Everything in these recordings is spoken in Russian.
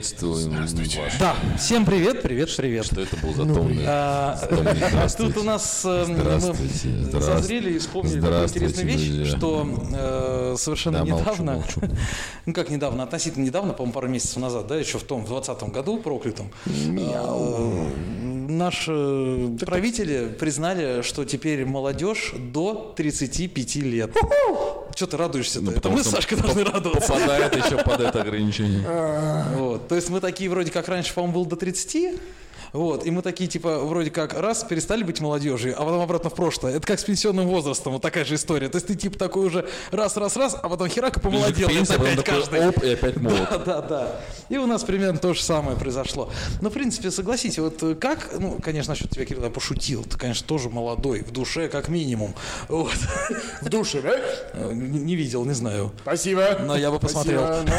Приветствуем вас. Да, всем привет, привет, привет. Что это был за томный? А, томный здравствуйте. Тут у нас э, Здравствуйте, мы здравствуйте. созрели и вспомнили такую интересную вещь, друзья. что э, совершенно Да, недавно, молчу. ну как недавно, относительно недавно, по-моему, пару месяцев назад, да, еще в том, в 20 году проклятом, э, наши правители признали, что теперь молодежь до 35 лет. Что ты радуешься-то? Это Ну, потому мы, что Сашка, должны радоваться. Попадает еще под это ограничение. Вот. То есть мы такие вроде как раньше, по-моему, был до 30, вот, и мы такие, типа, вроде как, раз, перестали быть молодежью, а потом обратно в прошлое. Это как с пенсионным возрастом, вот такая же история. То есть ты, типа, такой уже раз, раз, раз, а потом херак и помолодел. Потом опять такой, каждый. оп, и опять молод. Да, да, да. И у нас примерно то же самое произошло. Но, в принципе, согласите, вот как, ну, конечно, насчет тебя, Кирилл, я пошутил. Ты, конечно, тоже молодой, в душе как минимум. Вот. В душе, да? Э, Не не видел, не знаю. Спасибо. Но я бы посмотрел. Спасибо,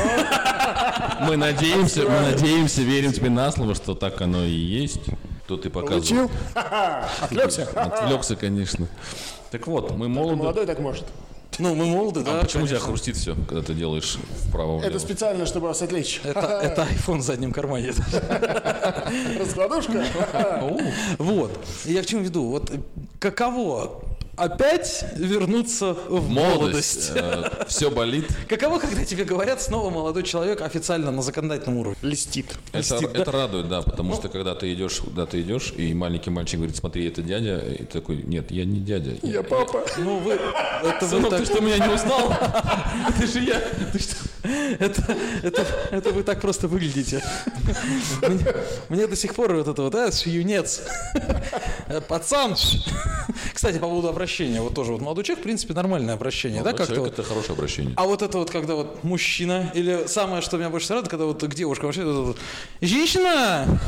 но Мы надеемся, мы надеемся, верим тебе на слово, что так оно и есть. Тут ты показывал. Получил? Отвлекся? Отвлекся, конечно. Так вот, мы молоды. Молодой так может. Ну, мы молоды, да, А почему у тебя хрустит все, когда ты делаешь вправо Это влево? специально, чтобы вас отвлечь. Это, это iPhone в заднем кармане. Раскладушка? Вот. Я к чему веду? Вот каково опять вернуться в молодость? Молодость. Все болит. Каково, когда тебе говорят снова молодой человек официально на законодательном уровне? Листит. Это, Льстит, да? это радует, да, потому что когда ты идешь, куда ты идешь, и маленький мальчик говорит, смотри, это дядя, и ты такой, нет, я не дядя. Я папа. Ну, вы... Это, вы Сынок, так, ты что, меня не узнал? Ты же я. Ты что? это, это, это вы так просто выглядите. Мне, мне до сих пор вот это вот, а, юнец, Э, пацан. Кстати, по поводу обращения, вот тоже вот молодой человек, в принципе, нормальное обращение, да, Молодой как-то человек вот. это хорошее обращение. А вот это вот, когда вот мужчина, или самое, что меня больше радует, когда вот к девушкам вообще вот это вот, женщина,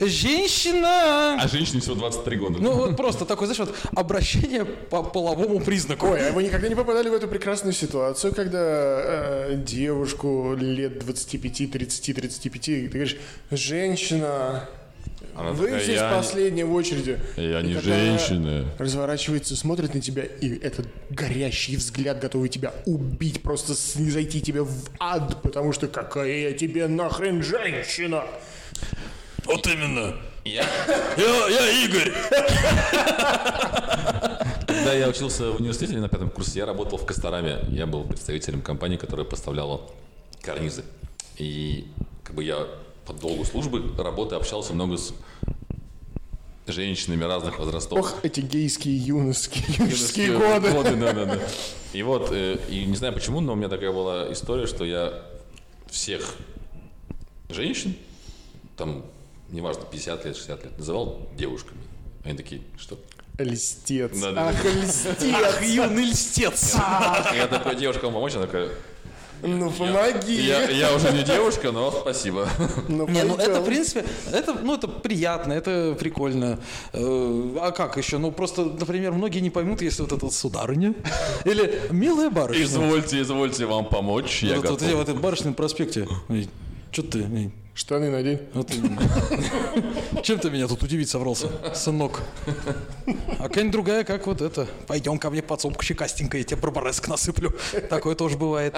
женщина. А женщине всего 23 года. Ну вот просто такое, знаешь, вот обращение по половому признаку. Ой, а вы никогда не попадали в эту прекрасную ситуацию, когда э, девушку лет 25, 30, 35, ты говоришь, женщина, Она вы такая, здесь «Я не- последние в очереди. Я И не женщина. Разворачивается, смотрит на тебя, и этот горящий взгляд, готовый тебя убить, просто зайти тебе в ад, потому что какая я тебе нахрен женщина? Вот именно. Я, я, я Игорь. Когда я учился в университете на пятом курсе, я работал в Костораме. Я был представителем компании, которая поставляла карнизы. И как бы я по долгу службы работы общался много с женщинами разных возрастов. Ох, эти гейские юношеские, юношеские годы. да, да, да. И вот, э, и не знаю почему, но у меня такая была история, что я всех женщин, там, неважно, 50 лет, 60 лет, называл девушками. Они такие, что? Льстец. Да, да, Ах, да. льстец. Ах, юный льстец. Я такой, девушка, вам помочь? Она такая, Ну, помоги. я, я уже не девушка, но спасибо. Ну, Не, ну это, в принципе, это, ну, это приятно, это прикольно. Э, А как еще? Ну, просто, например, многие не поймут, если вот это вот сударыня или милая барышня. Извольте, извольте вам помочь, я Вот, вот, готов. где в этой барышном проспекте. Что ты? Штаны надень. вот именно. Чем ты меня тут удивить собрался, сынок? А какая-нибудь другая, как вот это. Пойдем ко мне подсобку щекастенькая, я тебе барбареск насыплю. Такое тоже бывает.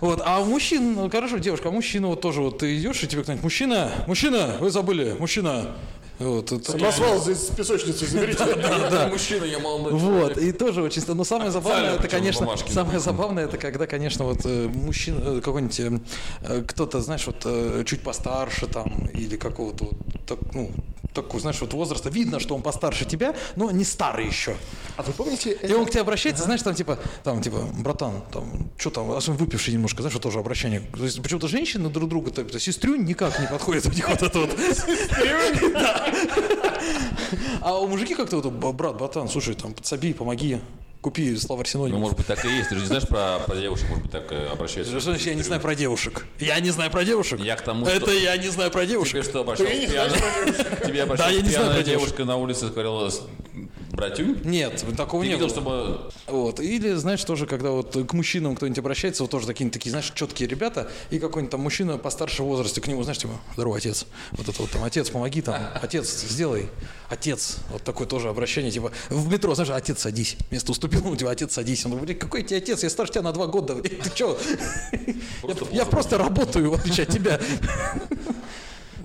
Вот. А у мужчин, ну, хорошо, девушка, а мужчина вот тоже вот ты идешь, и тебе кто-нибудь, мужчина, мужчина, вы забыли, мужчина. Вот, это Самосвал из песочницы заберите. Я мужчина, я молодой Вот, и тоже очень. Но самое забавное, это, конечно, самое забавное, это когда, конечно, вот э, мужчина, э, какой-нибудь, э, кто-то, знаешь, вот чуть постарше там, или какого-то вот, так, ну, такой, знаешь, вот возраста, видно, что он постарше тебя, но не старый еще. А вы помните, И он к тебе обращается, знаешь, там типа, там типа, братан, там, что там, особенно выпивший немножко, знаешь, вот тоже обращение. То есть почему-то женщины друг другу, то, то сестрюнь никак не подходит у них вот это вот. А у мужики как-то вот, «Б- брат, братан, слушай, там, подсоби, помоги, купи словарь Ну, синонимов. может быть, так и есть. Ты же не знаешь про, про девушек, может быть, так э, обращаются. Что значит, я не знаю про девушек? Я не знаю про девушек? Я к тому, Это что- я не знаю про девушек. Тебе что, обращалась Ты не пьяная? Тебе Да, обращалась я не знаю пьяная про девушка на улице, говорила, «С- братюнь? Нет, такого не видел, было. чтобы... Вот. Или, знаешь, тоже, когда вот к мужчинам кто-нибудь обращается, вот тоже такие, такие, знаешь, четкие ребята, и какой-нибудь там мужчина постарше в возрасте к нему, знаешь, типа, здорово, отец. Вот это вот там, отец, помоги там, отец, сделай, отец. Вот такое тоже обращение, типа, в метро, знаешь, отец, садись. Место уступил, ну, типа, отец, садись. Он говорит, «Блин, какой тебе отец, я старше тебя на два года, блин, ты что? Я, я просто работаю, в отличие от тебя.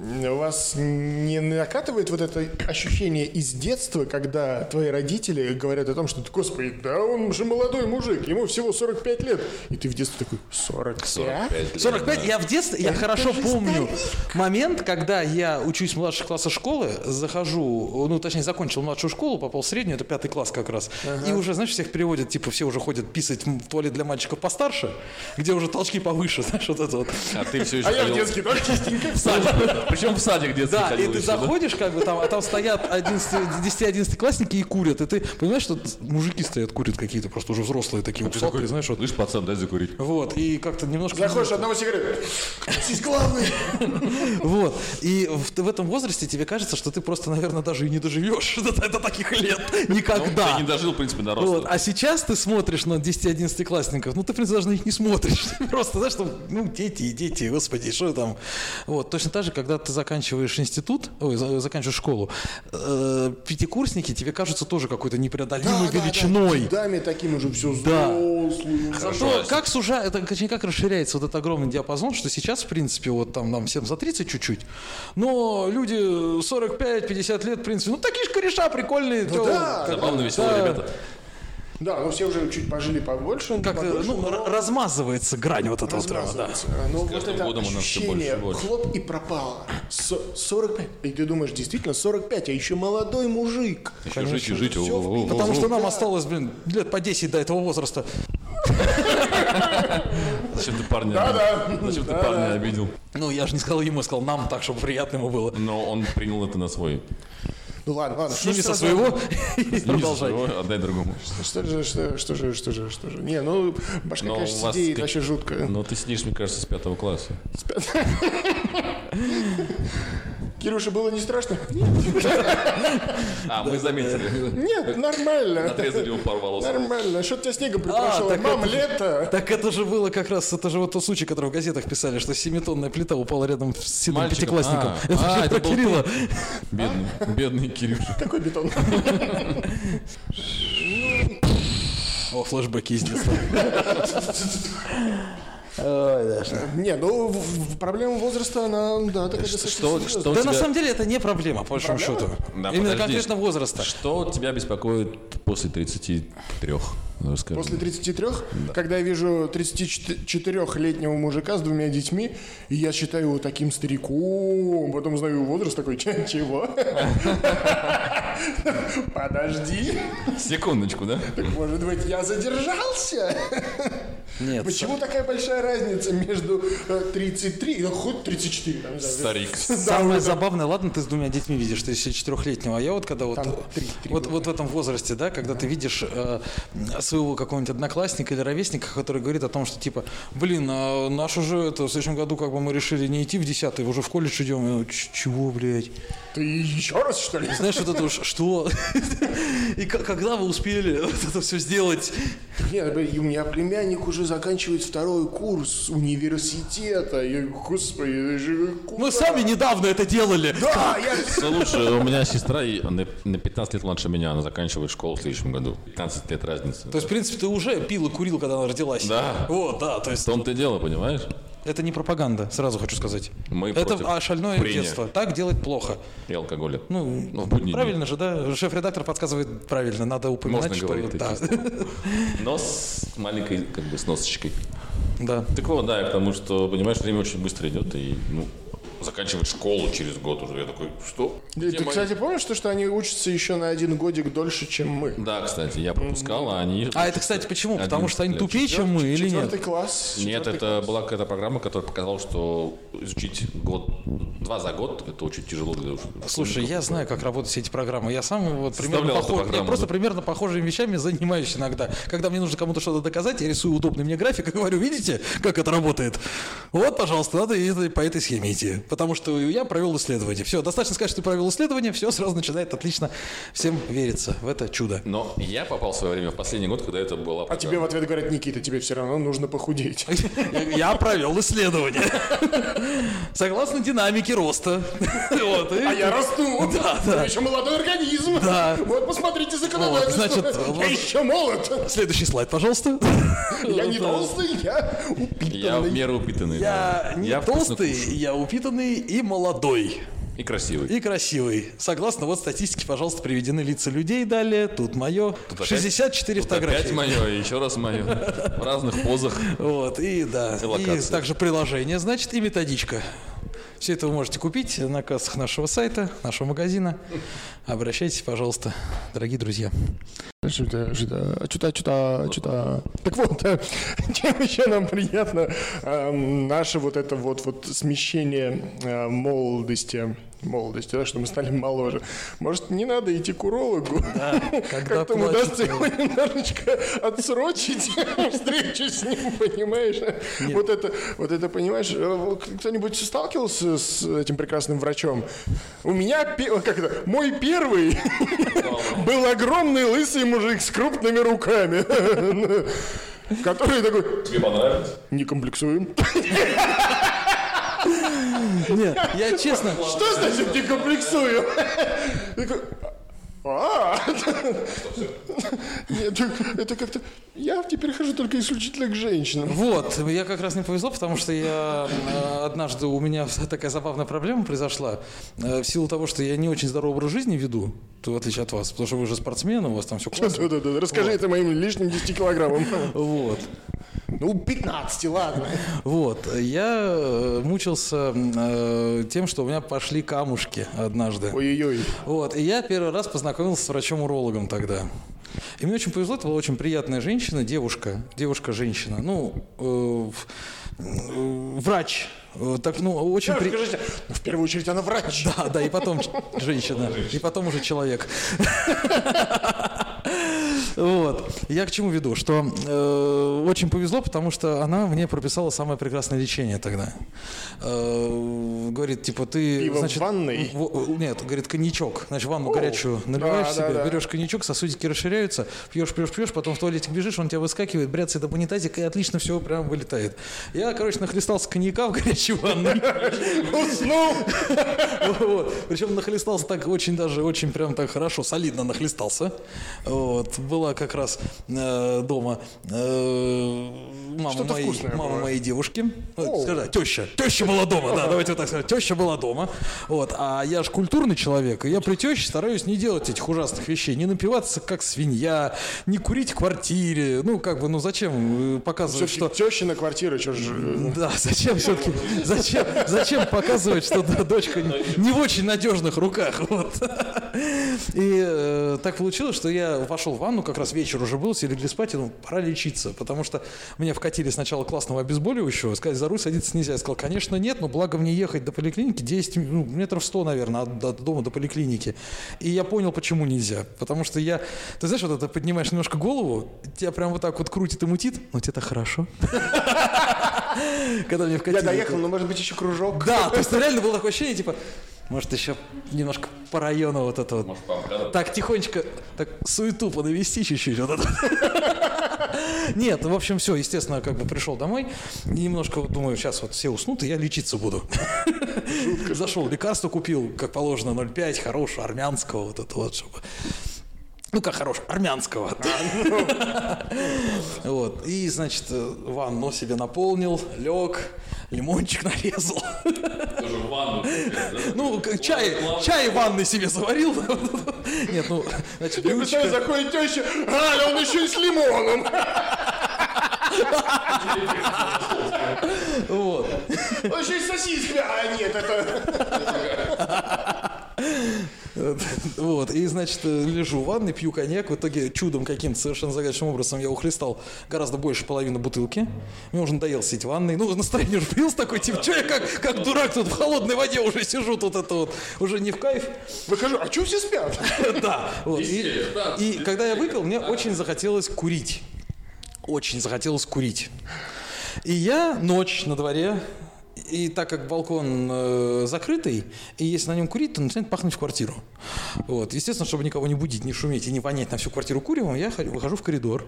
У вас не накатывает вот это ощущение из детства, когда твои родители говорят о том, что, господи, да он же молодой мужик, ему всего 45 лет. И ты в детстве такой, 45? 45 лет. 45, я в детстве, я хорошо же помню момент, когда я учусь в младших классах школы, захожу, ну, точнее, закончил младшую школу, попал в среднюю, это пятый класс как раз, и уже, знаешь, всех переводят, типа, все уже ходят писать в туалет для мальчиков постарше, где уже толчки повыше, знаешь, вот это вот. А ты все еще А я в ходил- детский тоже чистенько. Причем в садик детский Да, и ты заходишь, как бы там, а там стоят 10-11 классники и курят, и ты понимаешь, что мужики стоят, курят какие-то, просто уже взрослые такие, усатые, знаешь, вот. Слышь, пацан, дай закурить. Вот, и как-то немножко... Заходишь, одного сигареты. Здесь главный. Вот. И в, этом возрасте тебе кажется, что ты просто, наверное, даже и не доживешь до, таких лет. Никогда. Ты не дожил, в принципе, до роста. А сейчас ты смотришь на 10-11 классников, ну ты, в принципе, даже на них не смотришь. Просто, знаешь, что, ну, дети и дети, господи, что там. Вот, точно так же, когда ты заканчиваешь институт, ой, за- заканчиваешь школу, э, пятикурсники тебе кажутся тоже какой-то непреодолимой величиной. Даме таким уже все Да. Зато как сужа, это точнее, как расширяется вот этот огромный диапазон, что сейчас, в принципе, вот там нам всем за 30 чуть-чуть, но люди 45-50 лет, в принципе, ну такие же кореша прикольные. тё- да, как- Забавно, веселые да. ребята. Да, ну все уже чуть пожили побольше. Как-то, ну, но размазывается грань вот этого трава, да. Но вот это годом ощущение, хлоп и пропало. Со- 45. И ты думаешь, действительно, 45, а еще молодой мужик. Еще жить и жить. Всё о, о, о. Потому что нам Да. осталось, блин, лет по 10 до этого возраста. Зачем ты парня Да-да. обидел? Зачем ты парня обидел? Ну, я же не сказал ему, я сказал нам так, чтобы приятно ему было. Но он принял это на свой. Ну ладно, ладно. Сними ж со своего и продолжай. своего, Отдай другому. Что же, что, что же, что же, что же. Не, ну, башка, Но у конечно, вас сидеет как- вообще жутко. Но ты сидишь, мне кажется, с пятого класса. Кирюша, было не страшно? А, мы заметили. Нет, нормально. Отрезали ему пару волос. Нормально. Что тебя снегом А, припрашивало? так Мам, лето. Так это же было как раз, это же вот тот случай, который в газетах писали, что семитонная плита упала рядом с седым пятиклассником. А, это а, же про. Кирилла. Бедный, бедный Кирюша. Какой бетон? О, флешбеки из детства. Ой, да, что- Не, ну, проблема возраста, она, да, такая достаточно Что, что у Да тебя- на самом деле это не проблема, по большому счету. Да, Именно подожди. конкретно возраста. Что тебя беспокоит после 33? Расскажи. После 33, когда я вижу 34-летнего мужика с двумя детьми, и я считаю его таким стариком, потом знаю его возраст, такой, «Ч- чего? Подожди, Секундочку, да? так может быть я задержался? Нет. Почему такая большая разница между э, 33, ну хоть 34, там, Старик. Самое забавное, ладно, ты с двумя детьми видишь, ты четырехлетнего, а я вот когда вот, Там три- три вот, вот в этом возрасте, да, когда ты видишь э, своего какого-нибудь одноклассника или ровесника, который говорит о том, что типа, блин, а наш уже это, в следующем году как бы мы решили не идти в десятый, уже в колледж идем, Я, «Ч- чего, блядь? Ты еще раз, что ли? Знаешь, вот это уж что? И когда вы успели вот это все сделать? Нет, блин, у меня племянник уже заканчивает второй курс университета. Я, господи, же куда? Мы сами недавно это делали. Да, я... Слушай, у меня сестра на на 15 лет младше меня, она заканчивает школу в следующем году. 15 лет разница. То есть, в принципе, ты уже пил и курил, когда она родилась. Да. Вот, да, то есть В том-то и дело, понимаешь? Это не пропаганда, сразу хочу сказать. Мы это а, шальное курения. детство. Так делать плохо. И алкоголя. Ну, Ну, в будние дни. правильно же, да? Шеф-редактор подсказывает правильно, надо упоминать, Можно что... говорить да. Но с маленькой, как бы, сносочкой. да. Так вот, да, я к тому, что, понимаешь, время очень быстро идет, и, ну, заканчивать школу через год уже. Я такой, что? Где Ты, мои- кстати, помнишь, то, что они учатся еще на один годик дольше, чем мы? Да, кстати, я пропускал, а они... А это, кстати, почему? Потому что они 11 лет. тупее, чем мы, или Четвертый нет? класс. Нет, четвертый это была какая-то программа, которая показала, что изучить год, два за год, это очень тяжело для Слушай, я знаю, как работают все эти программы. Я сам вот примерно похож, я просто да? примерно похожими вещами занимаюсь иногда. Когда мне нужно кому-то что-то доказать, я рисую удобный мне график и говорю, видите, как это работает? Вот, пожалуйста, надо и это- по этой схеме идти. Потому что я провел исследование. Все, достаточно сказать, что ты провел исследование, все сразу начинает отлично всем вериться в это чудо. Но я попал в свое время в последний год, когда это было... А тебе в ответ говорят, Никита, тебе все равно нужно похудеть. Я провел исследование. Согласно динамике роста. Вот, и- А я расту. Да, да. еще молодой организм. Да. Вот посмотрите законодательство. Вот, значит, я вот- еще молод. Следующий слайд, пожалуйста. Я не толстый, я Я в упитанный. меру упитанный. Я да. не Я толстый, я упитанный и молодой. И красивый. И красивый. Согласно вот статистике, пожалуйста, приведены лица людей далее. Тут мое. Тут опять- 64 Тут опять фотографии. мое, и еще раз мое. В разных позах. Вот, и да. И И, также приложение, значит, и методичка. Все это вы можете купить на кассах нашего сайта, нашего магазина. Обращайтесь, пожалуйста, дорогие друзья. Что-то, что-то, что-то, что-то. Так вот, чем еще нам приятно э, наше вот это вот, вот смещение э, молодости, молодости, да, что мы стали моложе. Может, не надо идти к урологу? когда Как-то удастся его немножечко отсрочить встречу с ним, понимаешь? Вот это, вот это, понимаешь, э, кто-нибудь сталкивался с этим прекрасным врачом? У меня, как это, мой первый был огромный лысый мужик с крупными руками, который такой, Тебе понравилось? не комплексуем. Нет, я честно, Что значит не комплексую? А, Нет, это как-то... Я теперь хожу только исключительно к женщинам. Вот, я как раз не повезло, потому что я э, однажды у меня такая забавная проблема произошла. Э, В силу того, что я не очень здоровый образ жизни веду, в отличие от вас, потому что вы же спортсмен, у вас там все классно. Да-да-да, расскажи это моим лишним 10 килограммам. Вот. Ну, 15, ладно. Вот, я э, мучился э, тем, что у меня пошли камушки однажды. Ой-ой-ой. Вот, и я первый раз познакомился с врачом-урологом тогда. И мне очень повезло, это была очень приятная женщина, девушка, девушка-женщина, ну, э, э, врач, Э, так, ну, очень при- Скажите, ну, в первую очередь она врач. Да, да, и потом женщина, и потом уже человек. Вот. Я к чему веду? Что э, очень повезло, потому что она мне прописала самое прекрасное лечение тогда. Э, говорит, типа, ты... Пиво в значит, ванной? в- нет, говорит, коньячок. Значит, ванну горячую наливаешь да, себе, да, да. берешь коньячок, сосудики расширяются, пьешь, пьешь, пьешь, потом в туалетик бежишь, он тебя выскакивает, бряцает об унитазик, и отлично все прям вылетает. Я, короче, нахлестался коньяка в горячую ванну. Уснул. Причем нахлестался так очень даже, очень прям так хорошо, солидно нахлестался. Вот. Была как раз э, дома э, мама, моей, мама было. моей девушки. О. Скажи, теща. Теща была дома, да, давайте вот так сказать. Теща была дома. Вот. А я же культурный человек, и я при теще стараюсь не делать этих ужасных вещей. Не напиваться, как свинья, не курить в квартире. Ну, как бы, ну зачем э, показывать, что... Все-таки тещина квартира, что же... Да, зачем все-таки, зачем, зачем показывать, что дочка не, в очень надежных руках, вот. И э, так получилось, что я пошел в ванну, как раз вечер уже был, все легли спать, и ну, пора лечиться, потому что меня вкатили сначала классного обезболивающего, сказали, за руль садиться нельзя. Я сказал, конечно, нет, но благо мне ехать до поликлиники 10, ну, метров 100, наверное, от, от дома до поликлиники. И я понял, почему нельзя, потому что я, ты знаешь, вот это поднимаешь немножко голову, тебя прям вот так вот крутит и мутит, но тебе-то хорошо. Когда мне вкатили. Я доехал, но может быть еще кружок. Да, то есть реально было такое ощущение, типа, может, еще немножко по району вот это вот. Так тихонечко, так суету подовести чуть-чуть. Вот. Нет, в общем, все, естественно, как бы пришел домой, и немножко вот думаю, сейчас вот все уснут, и я лечиться буду. Зашел, лекарство купил, как положено, 0,5, хорошего, армянского, вот это вот, чтобы ну, как хорош, армянского. Вот. И, значит, ванну себе наполнил, лег, лимончик нарезал. Тоже в ванну. Ну, чай, чай в ванной себе заварил. Нет, ну, значит, блюдечко. заходит теща, а, он еще и с лимоном. Вот. Он еще и с сосисками. А, нет, это... Вот, и, значит, лежу в ванной, пью коньяк. В итоге чудом каким-то совершенно загадочным образом я ухлестал гораздо больше половины бутылки. Мне уже надоело сидеть в ванной. Ну, настроение уже появилось такой, типа, что я как, как дурак тут в холодной воде уже сижу, тут это вот, уже не в кайф. Выхожу, а что все спят? Да. и когда я выпил, мне очень захотелось курить. Очень захотелось курить. И я ночь на дворе, и так как балкон э, закрытый, и если на нем курить, то начинает пахнуть в квартиру. Вот. Естественно, чтобы никого не будить, не шуметь и не вонять на всю квартиру куревом, я хо- выхожу в коридор.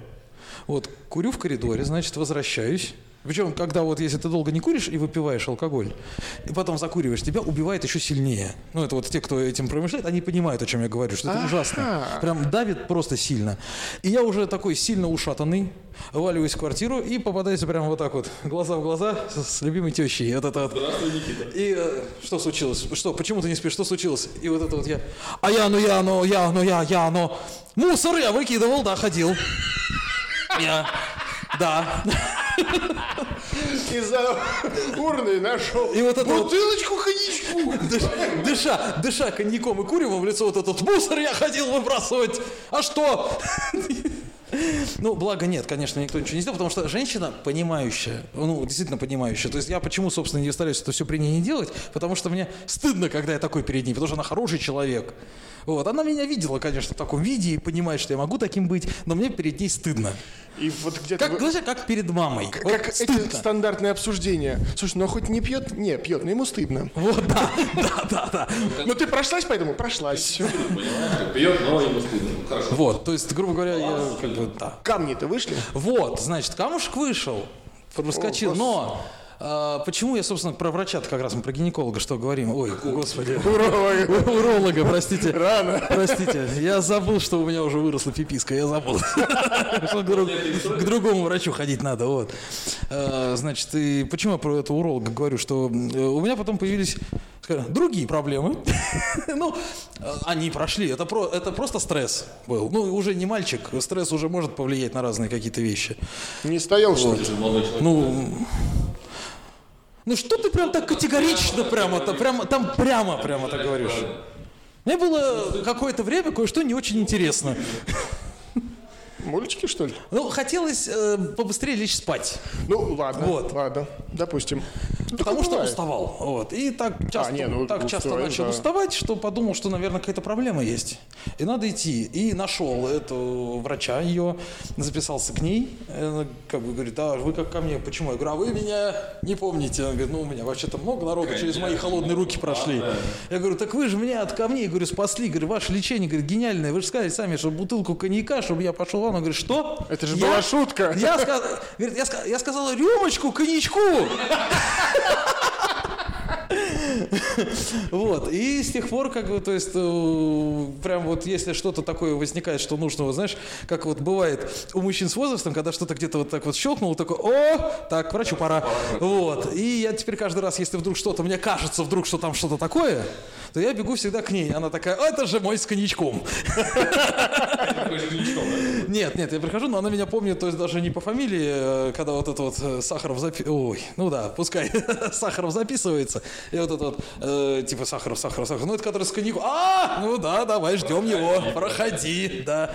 Вот, курю в коридоре, значит, возвращаюсь. Причем, когда вот если ты долго не куришь и выпиваешь алкоголь, и потом закуриваешь, тебя убивает еще сильнее. Ну, это вот те, кто этим промышляет, они понимают, о чем я говорю, что это Ага. ужасно. Прям давит просто сильно. И я уже такой сильно ушатанный, валиваюсь в квартиру и попадаюсь прямо вот так вот, глаза в глаза с, с любимой тещей. Вот это вот. И э, что случилось? Что, почему ты не спишь? Что случилось? И вот это вот я. А я, ну я, ну я, ну я, я, ну. Мусор я выкидывал, да, ходил. Я. Да. Из-за урны нашел И вот это вот- бутылочку коньячку. Дыша, дыша, дыша коньяком и куревом в лицо вот этот мусор я ходил выбрасывать. А что? Ну, благо нет, конечно, никто ничего не сделал, потому что женщина понимающая, ну, действительно понимающая. То есть я почему, собственно, не стараюсь это все при ней не делать, потому что мне стыдно, когда я такой перед ней, потому что она хороший человек. Вот, она меня видела, конечно, в таком виде и понимает, что я могу таким быть, но мне перед ней стыдно. И вот где-то... Как, вы- знаешь, как перед мамой. Вот Как эти стыдно. стандартные обсуждения. Слушай, ну а хоть не пьет? Не, пьет, но ему стыдно. Вот, да, да, да, да. Ну ты прошлась поэтому? Прошлась. Пьет, но ему стыдно. Ну, Хорошо. Вот, то есть, грубо говоря, я как бы, да. Камни-то вышли? Вот, значит, камушек вышел, проскочил. Но а, почему я, собственно, про врача как раз мы про гинеколога что говорим? Ой, господи. Уролога. Уролога, простите. Рано. Простите, я забыл, что у меня уже выросла пиписка, я забыл. К друг- К другому врачу ходить надо, вот. А, Значит, и почему я про это уролога говорю, что э, у меня потом появились другие проблемы. Ну, они прошли, это, про, это просто стресс был. Ну, уже не мальчик, стресс уже может повлиять на разные какие-то вещи. Не стоял, что ли? Ну, ну что ты прям так категорично прямо-то, прямо, там прямо, прямо так говоришь? Мне было какое-то время кое-что не очень интересно. Мультики, что ли? Ну, хотелось э, побыстрее лечь спать, Ну, ладно. Вот. Ладно. Допустим. потому что бывает. уставал. Вот. И так часто, не, ну, так часто начал да. уставать, что подумал, что, наверное, какая-то проблема есть. И надо идти. И нашел эту врача, ее, записался к ней. Она как бы говорит, а вы как ко мне, почему? Я говорю, а вы меня не помните. Она говорит, ну, у меня вообще-то много народу через мои холодные руки прошли. Я говорю, так вы же меня от камней, говорю, спасли. Говорю, ваше лечение, говорит, гениальное. Вы же сказали сами, что бутылку коньяка, чтобы я пошел. Она говорит, что? Это же Я- была шутка. Я, я, ска- я сказала рюмочку, коньячку. Вот, и с тех пор, как бы, то есть, э, прям вот если что-то такое возникает, что нужно, вот, знаешь, как вот бывает у мужчин с возрастом, когда что-то где-то вот так вот щелкнул, такой, о, так, к врачу пора. Вот, и я теперь каждый раз, если вдруг что-то, мне кажется вдруг, что там что-то такое, то я бегу всегда к ней. Она такая, «А, это же мой с коньячком. Нет, нет, я прихожу, но она меня помнит, то есть даже не по фамилии, э, когда вот это вот э, Сахаров запи... Ой, ну да, пускай Сахаров записывается. И вот это вот, э, типа Сахаров, Сахаров, Сахаров. Ну это который с коньяком. А, ну да, давай, ждем его, проходи, да.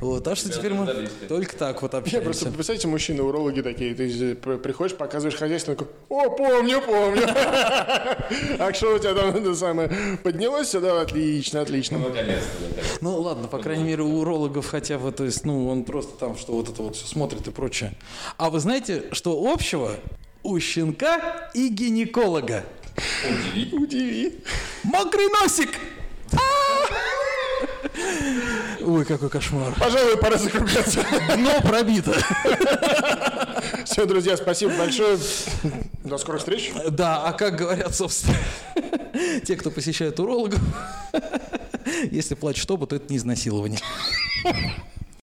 Вот, так что теперь мы только так вот Я просто, общаемся. представьте, мужчины-урологи такие, ты приходишь, показываешь хозяйство, такой, о, помню, помню. А что у тебя там это самое, поднялось все, да, отлично, отлично. Наконец-то. Ну ладно, по крайней мере, у урологов хотя бы, то есть, ну, он просто там, что вот это вот все смотрит и прочее. А вы знаете, что общего у щенка и гинеколога? Удиви. Мокрый носик! Ой, какой кошмар. Пожалуй, пора закругляться. Дно пробито. Все, друзья, спасибо большое. До скорых встреч. Да, а как говорят, собственно, те, кто посещает урологов, если плачут оба, то это не изнасилование.